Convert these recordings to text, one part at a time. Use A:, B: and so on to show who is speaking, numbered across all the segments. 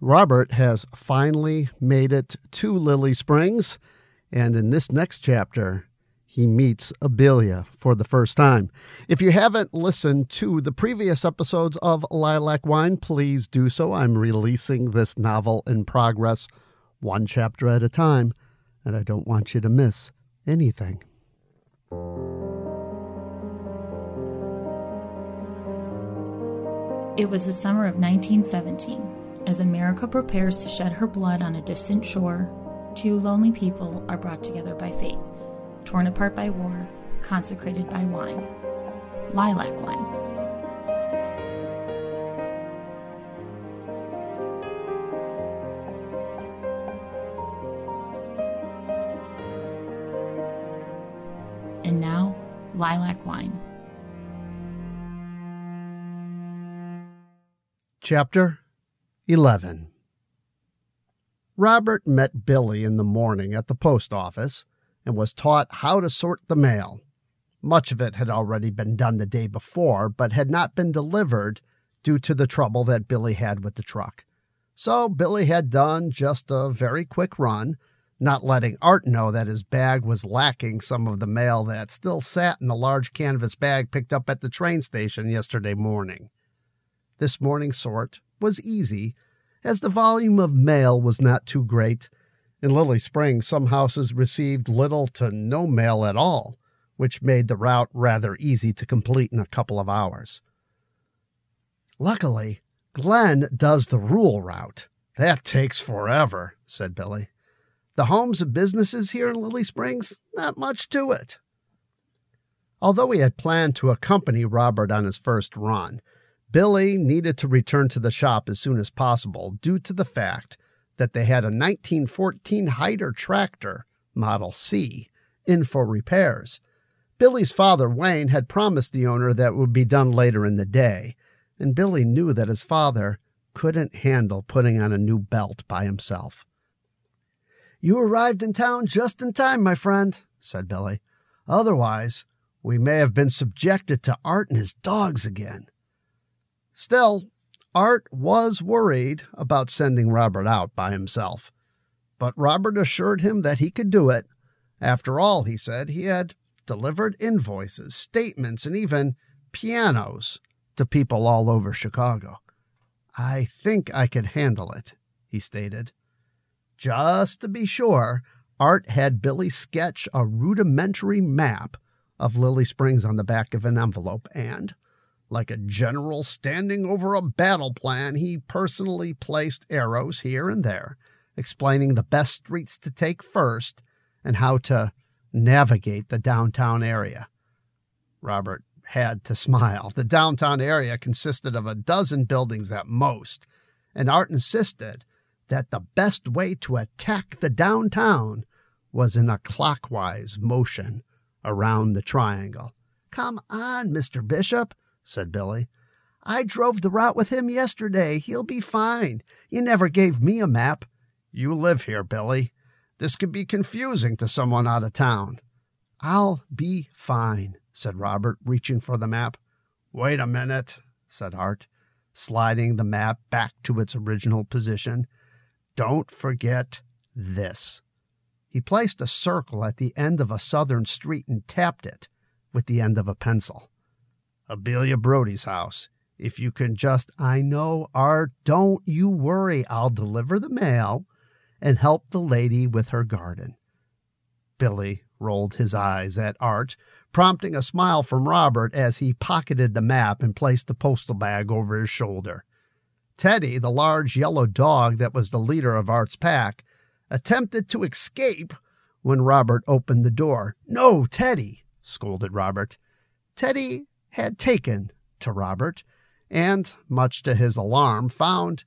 A: Robert has finally made it to Lily Springs, and in this next chapter, he meets Abelia for the first time. If you haven't listened to the previous episodes of Lilac Wine, please do so. I'm releasing this novel in progress, one chapter at a time, and I don't want you to miss anything.
B: It was the summer of 1917. As America prepares to shed her blood on a distant shore, two lonely people are brought together by fate, torn apart by war, consecrated by wine. Lilac wine. And now, lilac wine.
A: Chapter 11 Robert met Billy in the morning at the post office and was taught how to sort the mail. Much of it had already been done the day before, but had not been delivered due to the trouble that Billy had with the truck. So Billy had done just a very quick run, not letting Art know that his bag was lacking some of the mail that still sat in the large canvas bag picked up at the train station yesterday morning. This morning's sort was easy, as the volume of mail was not too great. In Lily Springs, some houses received little to no mail at all, which made the route rather easy to complete in a couple of hours. Luckily, Glenn does the rural route. That takes forever, said Billy. The homes and businesses here in Lily Springs, not much to it. Although he had planned to accompany Robert on his first run, Billy needed to return to the shop as soon as possible due to the fact that they had a 1914 Heider tractor, Model C, in for repairs. Billy's father, Wayne, had promised the owner that it would be done later in the day, and Billy knew that his father couldn't handle putting on a new belt by himself. You arrived in town just in time, my friend, said Billy. Otherwise, we may have been subjected to Art and his dogs again. Still, Art was worried about sending Robert out by himself. But Robert assured him that he could do it. After all, he said, he had delivered invoices, statements, and even pianos to people all over Chicago. I think I could handle it, he stated. Just to be sure, Art had Billy sketch a rudimentary map of Lily Springs on the back of an envelope and, like a general standing over a battle plan, he personally placed arrows here and there, explaining the best streets to take first and how to navigate the downtown area. Robert had to smile. The downtown area consisted of a dozen buildings at most, and Art insisted that the best way to attack the downtown was in a clockwise motion around the triangle. Come on, Mr. Bishop, said Billy. I drove the route with him yesterday. He'll be fine. You never gave me a map. You live here, Billy. This could be confusing to someone out of town. I'll be fine, said Robert, reaching for the map. Wait a minute, said Art, sliding the map back to its original position. Don't forget this. He placed a circle at the end of a southern street and tapped it with the end of a pencil. Abelia Brody's house. If you can just, I know, Art, don't you worry. I'll deliver the mail and help the lady with her garden. Billy rolled his eyes at Art, prompting a smile from Robert as he pocketed the map and placed the postal bag over his shoulder. Teddy, the large yellow dog that was the leader of Art's pack, attempted to escape when Robert opened the door. No, Teddy, scolded Robert. Teddy had taken to Robert, and, much to his alarm, found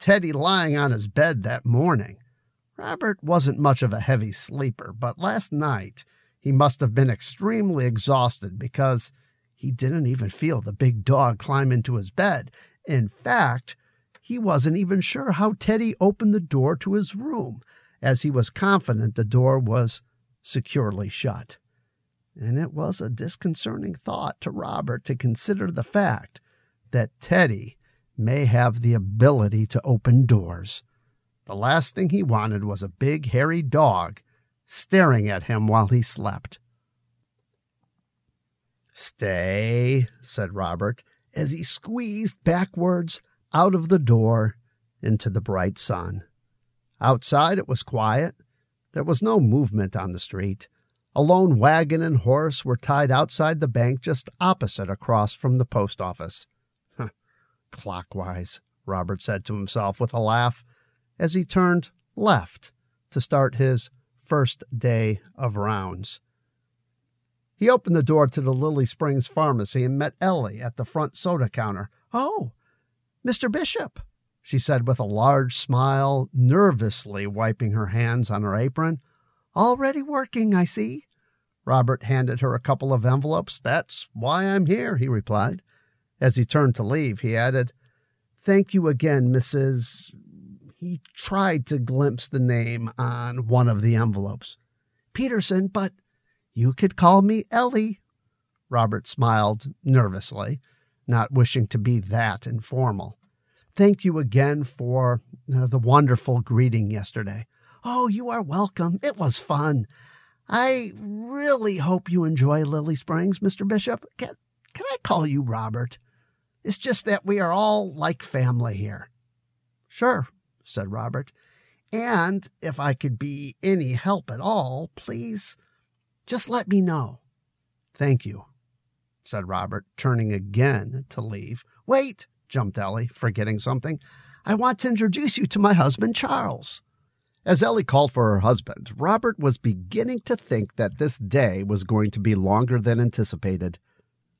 A: Teddy lying on his bed that morning. Robert wasn't much of a heavy sleeper, but last night he must have been extremely exhausted because he didn't even feel the big dog climb into his bed. In fact, he wasn't even sure how Teddy opened the door to his room, as he was confident the door was securely shut and it was a disconcerting thought to Robert to consider the fact that Teddy may have the ability to open doors. The last thing he wanted was a big, hairy dog staring at him while he slept. Stay, said Robert, as he squeezed backwards out of the door into the bright sun. Outside it was quiet. There was no movement on the street. A lone wagon and horse were tied outside the bank just opposite across from the post office. Clockwise, Robert said to himself with a laugh as he turned left to start his first day of rounds. He opened the door to the Lily Springs pharmacy and met Ellie at the front soda counter. Oh, Mr. Bishop, she said with a large smile, nervously wiping her hands on her apron. Already working, I see. Robert handed her a couple of envelopes. That's why I'm here, he replied. As he turned to leave, he added, Thank you again, Mrs. He tried to glimpse the name on one of the envelopes. Peterson, but you could call me Ellie. Robert smiled nervously, not wishing to be that informal. Thank you again for uh, the wonderful greeting yesterday. Oh, you are welcome. It was fun. I really hope you enjoy Lily Springs, Mr. Bishop. Can, can I call you Robert? It's just that we are all like family here. Sure, said Robert. And if I could be any help at all, please just let me know. Thank you, said Robert, turning again to leave. Wait, jumped Ellie, forgetting something. I want to introduce you to my husband, Charles. As Ellie called for her husband, Robert was beginning to think that this day was going to be longer than anticipated.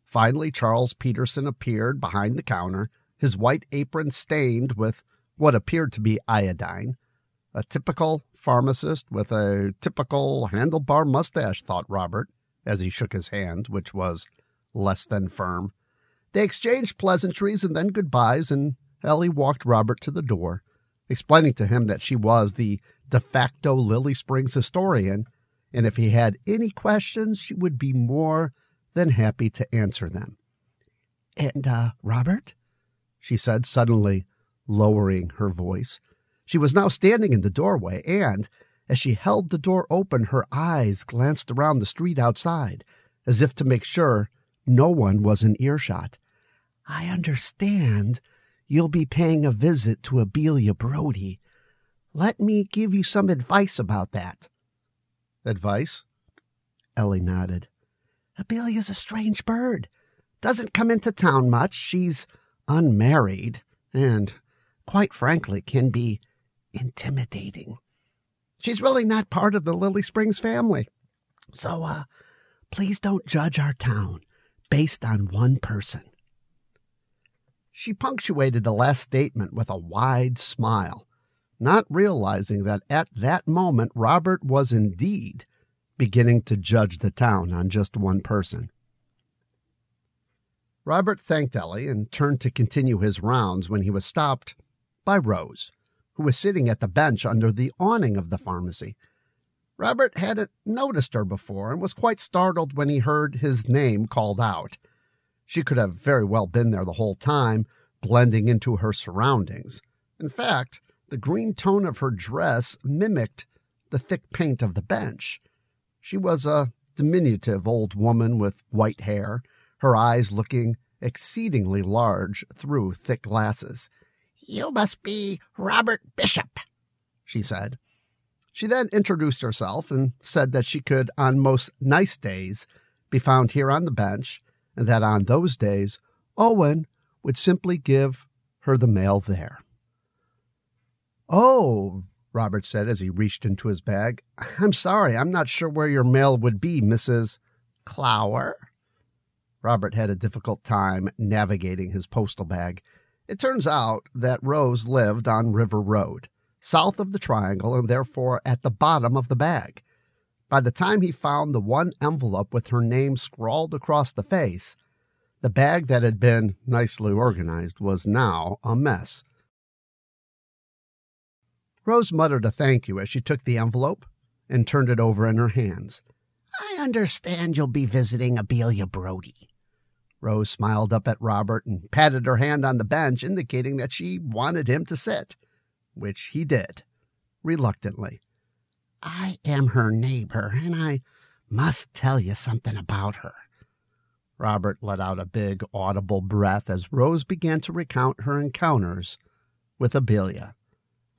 A: Finally, Charles Peterson appeared behind the counter, his white apron stained with what appeared to be iodine. A typical pharmacist with a typical handlebar mustache, thought Robert, as he shook his hand, which was less than firm. They exchanged pleasantries and then goodbyes, and Ellie walked Robert to the door, explaining to him that she was the de facto Lily Springs historian, and if he had any questions, she would be more than happy to answer them. And, uh, Robert? she said, suddenly lowering her voice. She was now standing in the doorway, and as she held the door open, her eyes glanced around the street outside, as if to make sure no one was in earshot. I understand you'll be paying a visit to Abelia Brody. Let me give you some advice about that. Advice? Ellie nodded. Abelia's a strange bird. Doesn't come into town much. She's unmarried and, quite frankly, can be intimidating. She's really not part of the Lily Springs family. So, uh, please don't judge our town based on one person. She punctuated the last statement with a wide smile, not realizing that at that moment Robert was indeed beginning to judge the town on just one person. Robert thanked Ellie and turned to continue his rounds when he was stopped by Rose who was sitting at the bench under the awning of the pharmacy. Robert hadn't noticed her before and was quite startled when he heard his name called out. She could have very well been there the whole time, blending into her surroundings. In fact, the green tone of her dress mimicked the thick paint of the bench. She was a diminutive old woman with white hair, her eyes looking exceedingly large through thick glasses. You must be Robert Bishop, she said. She then introduced herself and said that she could, on most nice days, be found here on the bench, and that on those days Owen would simply give her the mail there. Oh, Robert said as he reached into his bag. I'm sorry, I'm not sure where your mail would be, Mrs. Clower. Robert had a difficult time navigating his postal bag. It turns out that Rose lived on River Road, south of the triangle, and therefore at the bottom of the bag. By the time he found the one envelope with her name scrawled across the face, the bag that had been nicely organized was now a mess. Rose muttered a thank you as she took the envelope and turned it over in her hands. I understand you'll be visiting Abelia Brody. Rose smiled up at Robert and patted her hand on the bench, indicating that she wanted him to sit, which he did, reluctantly. I am her neighbor, and I must tell you something about her. Robert let out a big, audible breath as Rose began to recount her encounters with Abelia.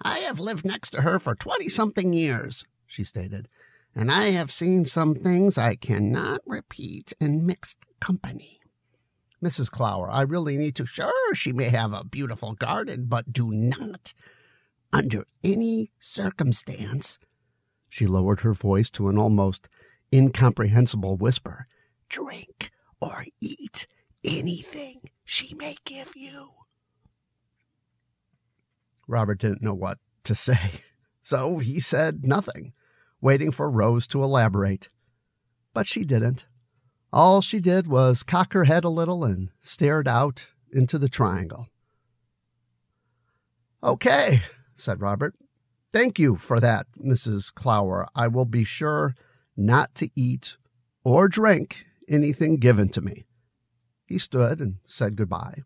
A: I have lived next to her for twenty something years, she stated, and I have seen some things I cannot repeat in mixed company. Mrs. Clower, I really need to. Sure, she may have a beautiful garden, but do not, under any circumstance, she lowered her voice to an almost incomprehensible whisper, drink or eat anything she may give you. Robert didn't know what to say, so he said nothing, waiting for Rose to elaborate. But she didn't. All she did was cock her head a little and stared out into the triangle. Okay, said Robert. Thank you for that, Mrs. Clower. I will be sure not to eat or drink anything given to me. He stood and said goodbye.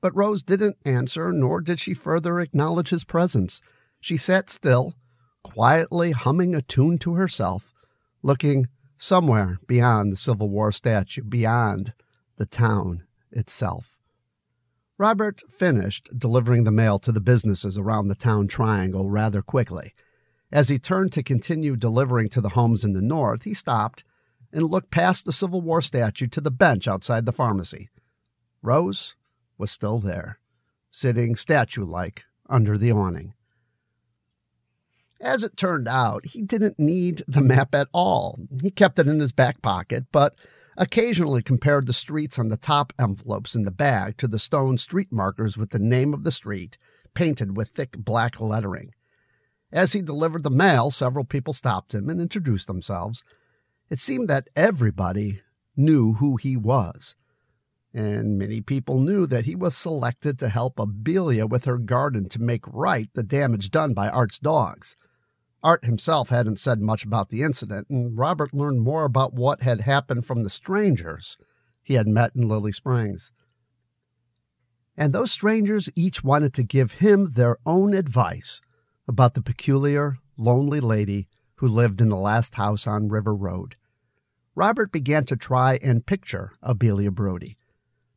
A: But Rose didn't answer, nor did she further acknowledge his presence. She sat still, quietly humming a tune to herself, looking somewhere beyond the Civil War statue, beyond the town itself. Robert finished delivering the mail to the businesses around the town triangle rather quickly. As he turned to continue delivering to the homes in the north, he stopped and looked past the Civil War statue to the bench outside the pharmacy. Rose was still there, sitting statue like under the awning. As it turned out, he didn't need the map at all. He kept it in his back pocket, but occasionally compared the streets on the top envelopes in the bag to the stone street markers with the name of the street painted with thick black lettering. As he delivered the mail, several people stopped him and introduced themselves. It seemed that everybody knew who he was and many people knew that he was selected to help Abelia with her garden to make right the damage done by Art's dogs. Art himself hadn't said much about the incident, and Robert learned more about what had happened from the strangers he had met in Lily Springs. And those strangers each wanted to give him their own advice about the peculiar, lonely lady who lived in the last house on River Road. Robert began to try and picture Abelia Brody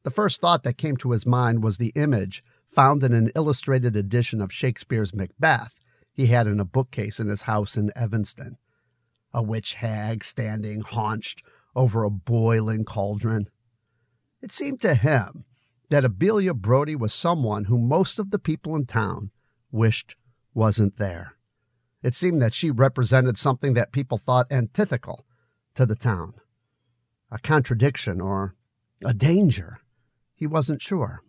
A: the first thought that came to his mind was the image found in an illustrated edition of Shakespeare's Macbeth he had in a bookcase in his house in Evanston. A witch hag standing haunched over a boiling cauldron. It seemed to him that Abelia Brody was someone who most of the people in town wished wasn't there. It seemed that she represented something that people thought antithetical to the town, a contradiction or a danger. He wasn't sure.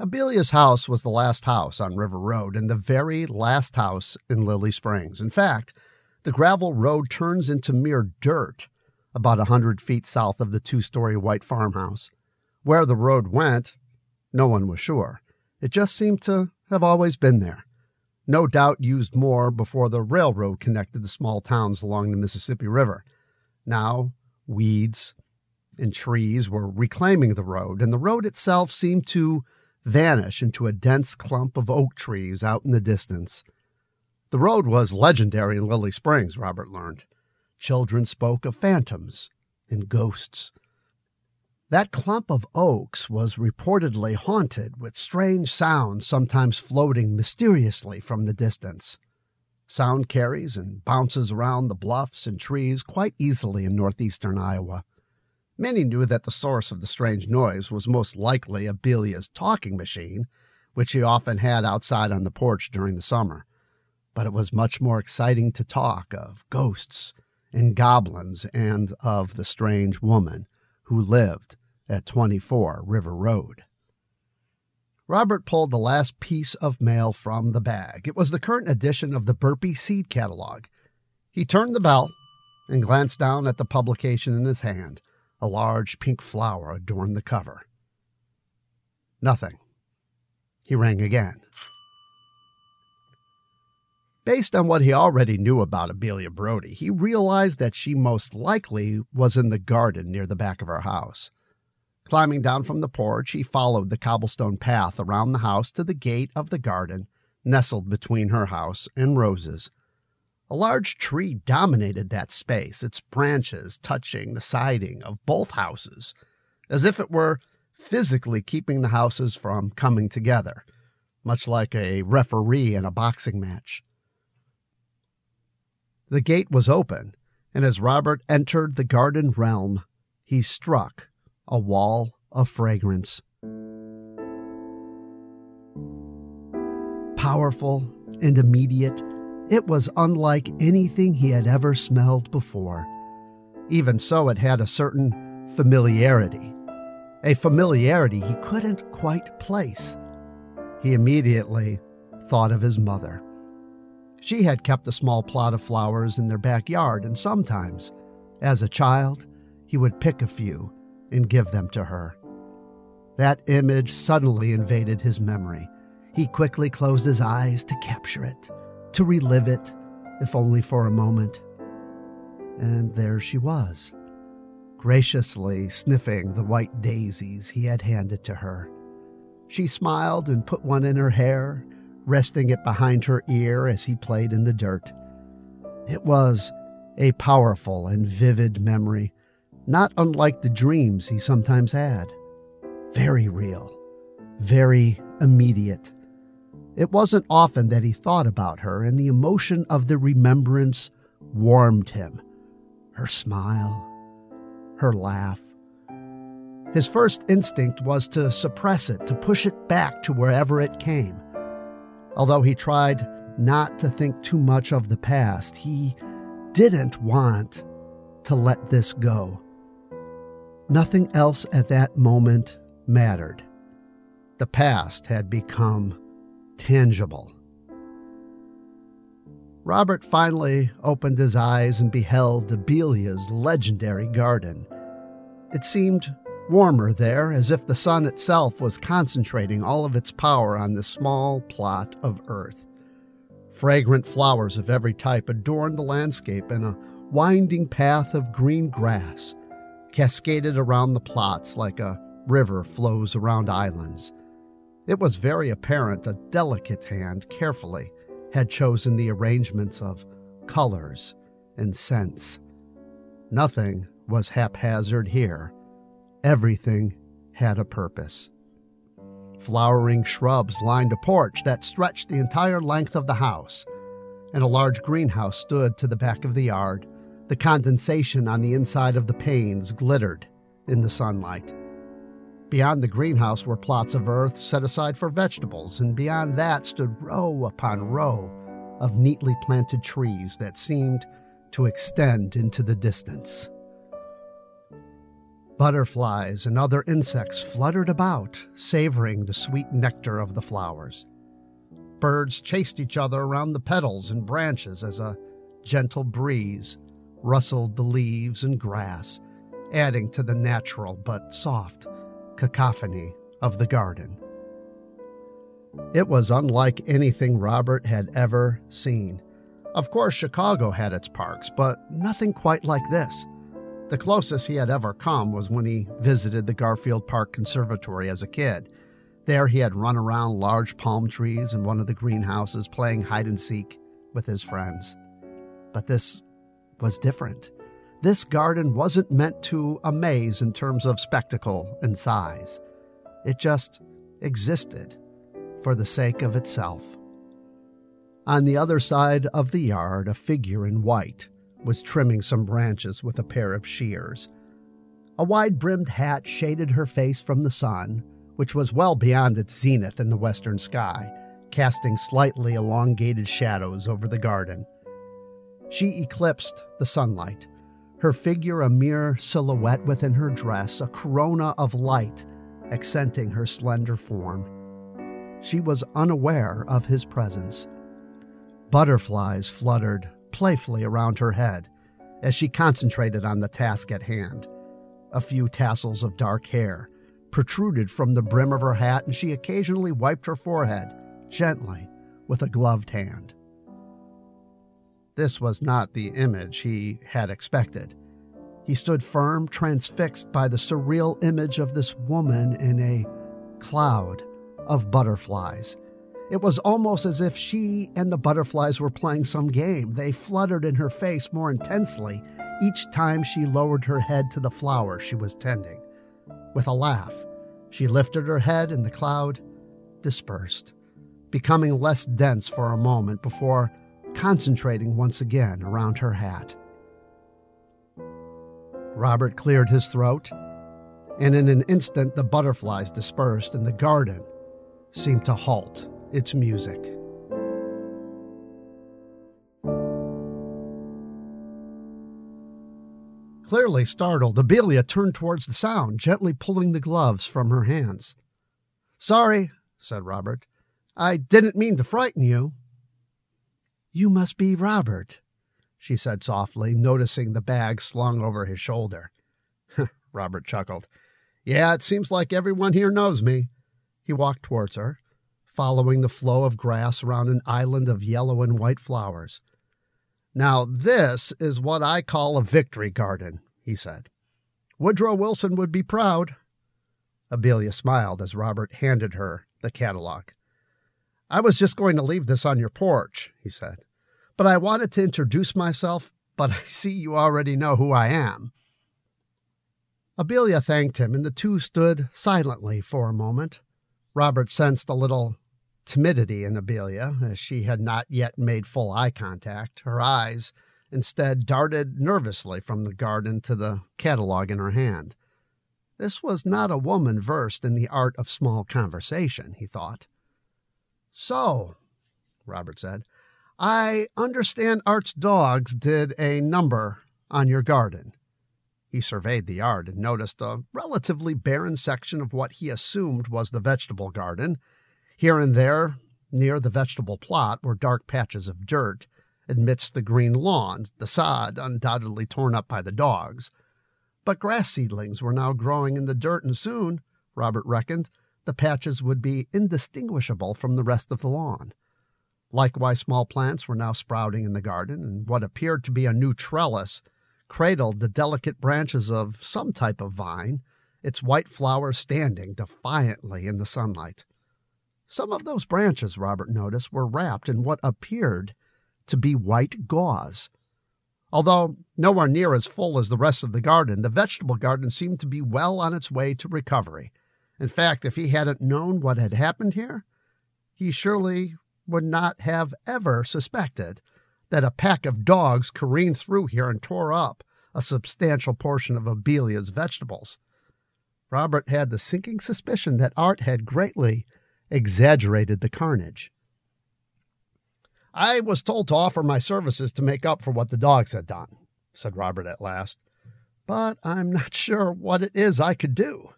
A: Abelia's house was the last house on River Road and the very last house in Lily Springs. In fact, the gravel road turns into mere dirt about a hundred feet south of the two story white farmhouse. Where the road went, no one was sure. It just seemed to have always been there. No doubt used more before the railroad connected the small towns along the Mississippi River. Now, weeds and trees were reclaiming the road, and the road itself seemed to vanish into a dense clump of oak trees out in the distance. The road was legendary in Lily Springs, Robert learned. Children spoke of phantoms and ghosts. That clump of oaks was reportedly haunted with strange sounds sometimes floating mysteriously from the distance. Sound carries and bounces around the bluffs and trees quite easily in northeastern Iowa. Many knew that the source of the strange noise was most likely Abelia's talking machine, which she often had outside on the porch during the summer. But it was much more exciting to talk of ghosts and goblins and of the strange woman who lived at 24 River Road. Robert pulled the last piece of mail from the bag. It was the current edition of the Burpee Seed Catalog. He turned the bell and glanced down at the publication in his hand. A large pink flower adorned the cover. Nothing. He rang again. Based on what he already knew about Abelia Brody, he realized that she most likely was in the garden near the back of her house. Climbing down from the porch, he followed the cobblestone path around the house to the gate of the garden, nestled between her house and Rose's. A large tree dominated that space, its branches touching the siding of both houses, as if it were physically keeping the houses from coming together, much like a referee in a boxing match. The gate was open, and as Robert entered the garden realm, he struck a wall of fragrance. Powerful and immediate, it was unlike anything he had ever smelled before. Even so, it had a certain familiarity, a familiarity he couldn't quite place. He immediately thought of his mother. She had kept a small plot of flowers in their backyard, and sometimes, as a child, he would pick a few and give them to her. That image suddenly invaded his memory. He quickly closed his eyes to capture it, to relive it, if only for a moment. And there she was, graciously sniffing the white daisies he had handed to her. She smiled and put one in her hair resting it behind her ear as he played in the dirt. It was a powerful and vivid memory, not unlike the dreams he sometimes had. Very real, very immediate. It wasn't often that he thought about her, and the emotion of the remembrance warmed him. Her smile, her laugh. His first instinct was to suppress it, to push it back to wherever it came. Although he tried not to think too much of the past, he didn't want to let this go. Nothing else at that moment mattered. The past had become tangible. Robert finally opened his eyes and beheld Abelia's legendary garden. It seemed warmer there, as if the sun itself was concentrating all of its power on this small plot of earth. Fragrant flowers of every type adorned the landscape, and a winding path of green grass cascaded around the plots like a river flows around islands. It was very apparent a delicate hand carefully had chosen the arrangements of colors and scents. Nothing was haphazard here Everything had a purpose. Flowering shrubs lined a porch that stretched the entire length of the house, and a large greenhouse stood to the back of the yard. The condensation on the inside of the panes glittered in the sunlight. Beyond the greenhouse were plots of earth set aside for vegetables, and beyond that stood row upon row of neatly planted trees that seemed to extend into the distance. Butterflies and other insects fluttered about, savoring the sweet nectar of the flowers. Birds chased each other around the petals and branches as a gentle breeze rustled the leaves and grass, adding to the natural but soft cacophony of the garden. It was unlike anything Robert had ever seen. Of course, Chicago had its parks, but nothing quite like this. The closest he had ever come was when he visited the Garfield Park Conservatory as a kid. There he had run around large palm trees in one of the greenhouses playing hide and seek with his friends. But this was different. This garden wasn't meant to amaze in terms of spectacle and size. It just existed for the sake of itself. On the other side of the yard, a figure in white was trimming some branches with a pair of shears. A wide brimmed hat shaded her face from the sun, which was well beyond its zenith in the western sky, casting slightly elongated shadows over the garden. She eclipsed the sunlight, her figure a mere silhouette within her dress, a corona of light accenting her slender form. She was unaware of his presence. Butterflies fluttered playfully around her head as she concentrated on the task at hand. A few tassels of dark hair protruded from the brim of her hat, and she occasionally wiped her forehead gently with a gloved hand. This was not the image he had expected. He stood firm, transfixed by the surreal image of this woman in a cloud of butterflies. It was almost as if she and the butterflies were playing some game. They fluttered in her face more intensely each time she lowered her head to the flower she was tending. With a laugh, she lifted her head and the cloud dispersed, becoming less dense for a moment before concentrating once again around her hat. Robert cleared his throat, and in an instant the butterflies dispersed and the garden seemed to halt its music. Clearly startled, Abelia turned towards the sound, gently pulling the gloves from her hands. Sorry, said Robert. I didn't mean to frighten you. You must be Robert, she said softly, noticing the bag slung over his shoulder. Robert chuckled. Yeah, it seems like everyone here knows me. He walked towards her, following the flow of grass around an island of yellow and white flowers. Now, this is what I call a victory garden, he said. Woodrow Wilson would be proud. Abelia smiled as Robert handed her the catalog. I was just going to leave this on your porch, he said, but I wanted to introduce myself, but I see you already know who I am. Abelia thanked him, and the two stood silently for a moment. Robert sensed a little timidity in Abelia, as she had not yet made full eye contact. Her eyes instead darted nervously from the garden to the catalog in her hand. This was not a woman versed in the art of small conversation, he thought. So, Robert said, I understand Art's dogs did a number on your garden. He surveyed the yard and noticed a relatively barren section of what he assumed was the vegetable garden here and there, near the vegetable plot, were dark patches of dirt amidst the green lawns, the sod undoubtedly torn up by the dogs. But grass seedlings were now growing in the dirt, and soon, Robert reckoned, the patches would be indistinguishable from the rest of the lawn. Likewise, small plants were now sprouting in the garden, and what appeared to be a new trellis cradled the delicate branches of some type of vine, its white flowers standing defiantly in the sunlight. Some of those branches, Robert noticed, were wrapped in what appeared to be white gauze. Although nowhere near as full as the rest of the garden, the vegetable garden seemed to be well on its way to recovery. In fact, if he hadn't known what had happened here, he surely would not have ever suspected that a pack of dogs careened through here and tore up a substantial portion of Abelia's vegetables. Robert had the sinking suspicion that Art had greatly exaggerated the carnage. I was told to offer my services to make up for what the dogs had done, said Robert at last, but I'm not sure what it is I could do.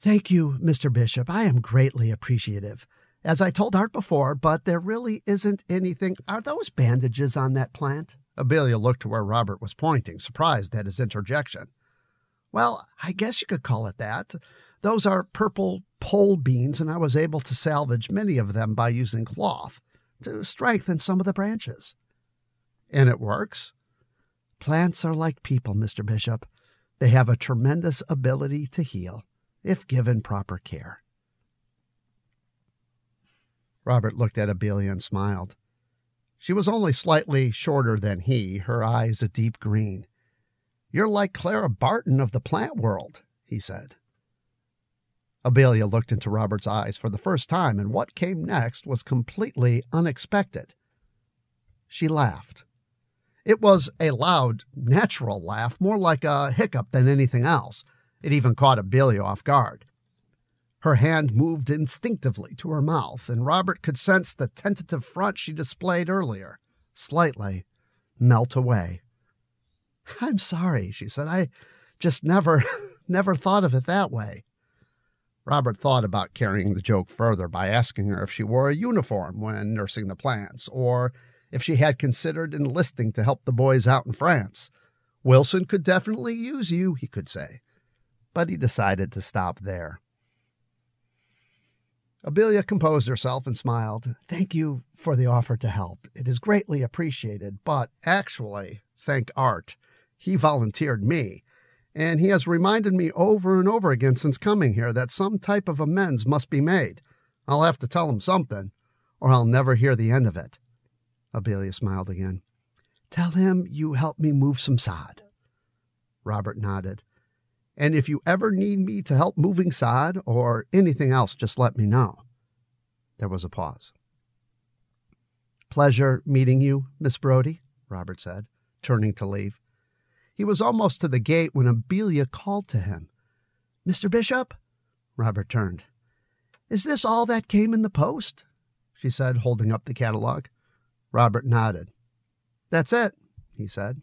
A: Thank you, Mr. Bishop. I am greatly appreciative. As I told Art before, but there really isn't anything. Are those bandages on that plant? Abelia looked to where Robert was pointing, surprised at his interjection. Well, I guess you could call it that. Those are purple pole beans, and I was able to salvage many of them by using cloth to strengthen some of the branches. And it works? Plants are like people, Mr. Bishop. They have a tremendous ability to heal if given proper care. Robert looked at Abelia and smiled. She was only slightly shorter than he, her eyes a deep green. You're like Clara Barton of the plant world, he said. Abelia looked into Robert's eyes for the first time, and what came next was completely unexpected. She laughed. It was a loud, natural laugh, more like a hiccup than anything else. It even caught Abelia off guard. Her hand moved instinctively to her mouth, and Robert could sense the tentative front she displayed earlier slightly melt away. I'm sorry, she said. I just never, never thought of it that way. Robert thought about carrying the joke further by asking her if she wore a uniform when nursing the plants, or if she had considered enlisting to help the boys out in France. Wilson could definitely use you, he could say. But he decided to stop there. Abelia composed herself and smiled. Thank you for the offer to help. It is greatly appreciated, but actually, thank Art. He volunteered me, and he has reminded me over and over again since coming here that some type of amends must be made. I'll have to tell him something, or I'll never hear the end of it. Abelia smiled again. Tell him you helped me move some sod. Robert nodded. And if you ever need me to help moving sod or anything else, just let me know. There was a pause. Pleasure meeting you, Miss Brody, Robert said, turning to leave. He was almost to the gate when Abelia called to him. Mr. Bishop? Robert turned. Is this all that came in the post? she said, holding up the catalog. Robert nodded. That's it, he said.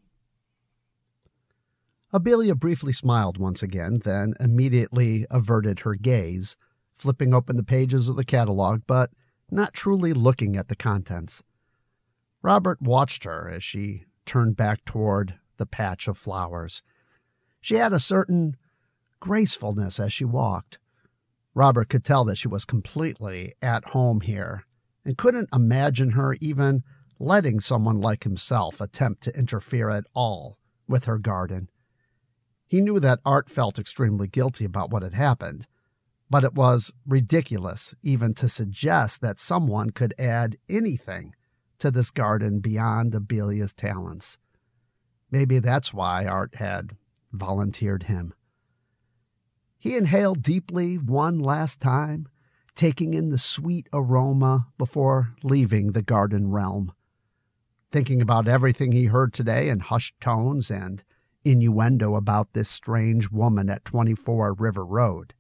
A: Abelia briefly smiled once again, then immediately averted her gaze, flipping open the pages of the catalog, but not truly looking at the contents. Robert watched her as she turned back toward the patch of flowers. She had a certain gracefulness as she walked. Robert could tell that she was completely at home here and couldn't imagine her even letting someone like himself attempt to interfere at all with her garden. He knew that Art felt extremely guilty about what had happened, but it was ridiculous even to suggest that someone could add anything to this garden beyond Abelia's talents. Maybe that's why Art had volunteered him. He inhaled deeply one last time, taking in the sweet aroma before leaving the garden realm. Thinking about everything he heard today in hushed tones and innuendo about this strange woman at 24 River Road,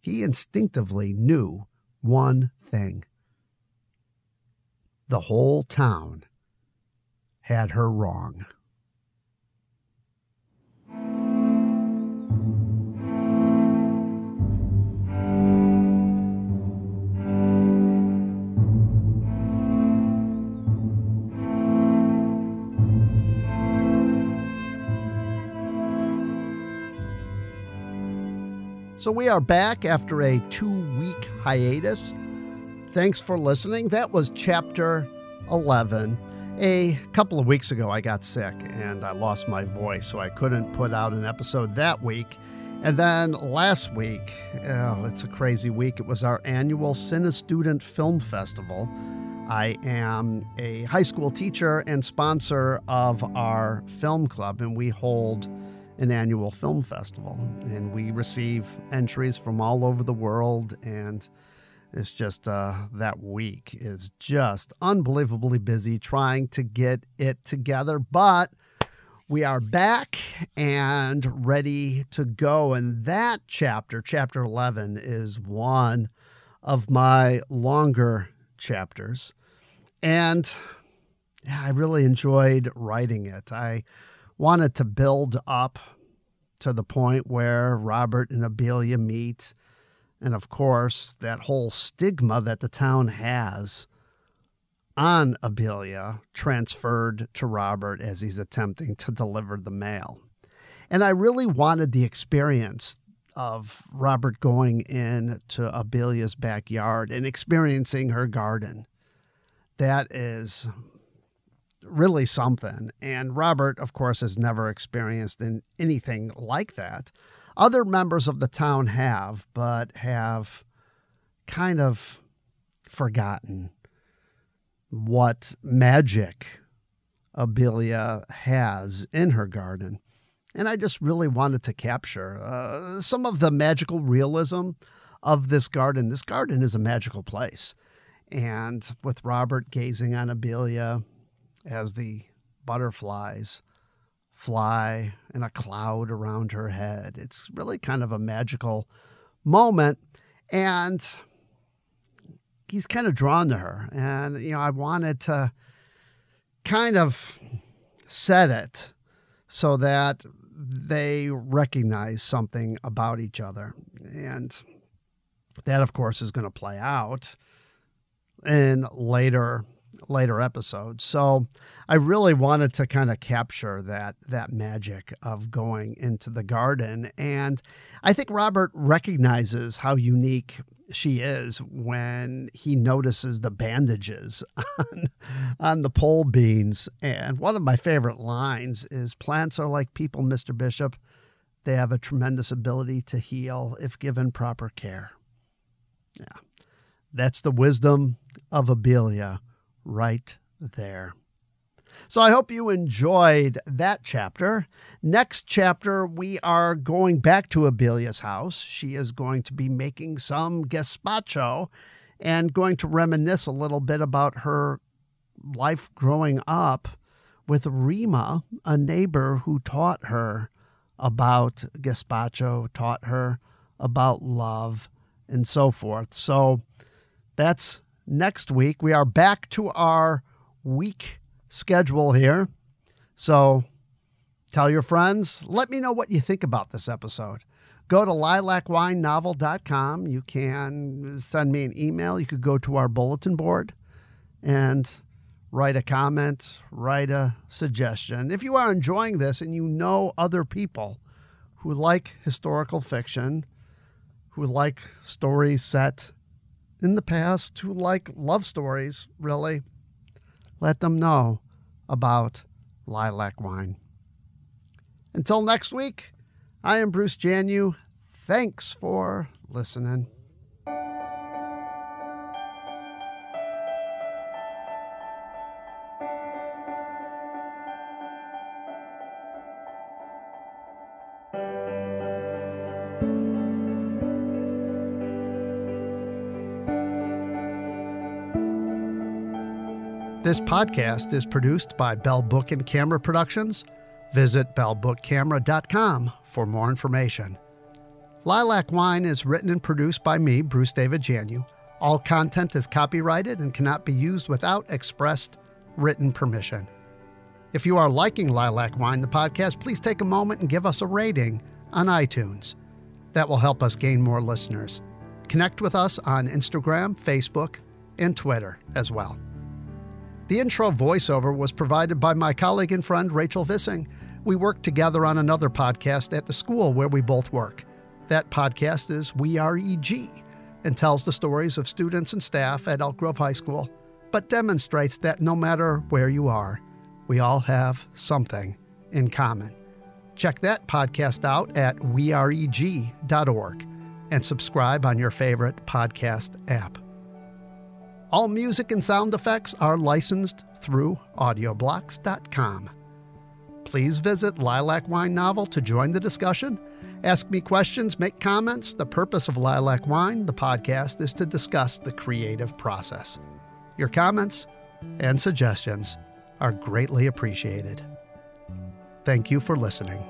A: he instinctively knew one thing. The whole town had her wrong. So we are back after a two week hiatus. Thanks for listening. That was chapter 11. A couple of weeks ago, I got sick and I lost my voice, so I couldn't put out an episode that week. And then last week, oh, it's a crazy week. It was our annual Cinestudent Film Festival. I am a high school teacher and sponsor of our film club, and we hold an annual film festival. And we receive entries from all over the world. And it's just uh, that week is just unbelievably busy trying to get it together. But we are back and ready to go. And that chapter, chapter 11, is one of my longer chapters. And yeah, I really enjoyed writing it. I wanted to build up to the point where Robert and Abelia meet. And of course, that whole stigma that the town has on Abelia transferred to Robert as he's attempting to deliver the mail. And I really wanted the experience of Robert going in to Abelia's backyard and experiencing her garden. That is really something. And Robert, of course, has never experienced in anything like that. Other members of the town have, but have kind of forgotten what magic Abelia has in her garden. And I just really wanted to capture uh, some of the magical realism of this garden. This garden is a magical place. And with Robert gazing on Abelia, as the butterflies fly in a cloud around her head. It's really kind of a magical moment. And he's kind of drawn to her. And, you know, I wanted to kind of set it so that they recognize something about each other. And that, of course, is going to play out in later later episodes. So I really wanted to kind of capture that that magic of going into the garden and I think Robert recognizes how unique she is when he notices the bandages on, on the pole beans. And one of my favorite lines is plants are like people, Mr. Bishop. They have a tremendous ability to heal if given proper care. Yeah. That's the wisdom of Abelia right there. So I hope you enjoyed that chapter. Next chapter, we are going back to Abelia's house. She is going to be making some gazpacho and going to reminisce a little bit about her life growing up with Rima, a neighbor who taught her about gazpacho, taught her about love, and so forth. So that's next week. We are back to our week schedule here. So tell your friends. Let me know what you think about this episode. Go to lilacwinenovel.com. You can send me an email. You could go to our bulletin board and write a comment, write a suggestion. If you are enjoying this and you know other people who like historical fiction, who like stories set in the past, who like love stories, really, let them know about lilac wine. Until next week, I am Bruce Janu. Thanks for listening. This podcast is produced by Bell Book and Camera Productions. Visit bellbookcamera.com for more information. Lilac Wine is written and produced by me, Bruce David Janu. All content is copyrighted and cannot be used without expressed written permission. If you are liking Lilac Wine, the podcast, please take a moment and give us a rating on iTunes. That will help us gain more listeners. Connect with us on Instagram, Facebook, and Twitter as well. The intro voiceover was provided by my colleague and friend Rachel Vissing. We work together on another podcast at the school where we both work. That podcast is We Are EG and tells the stories of students and staff at Elk Grove High School, but demonstrates that no matter where you are, we all have something in common. Check that podcast out at weareg.org and subscribe on your favorite podcast app. All music and sound effects are licensed through audioblocks.com. Please visit Lilac Wine Novel to join the discussion. Ask me questions, make comments. The purpose of Lilac Wine, the podcast, is to discuss the creative process. Your comments and suggestions are greatly appreciated. Thank you for listening.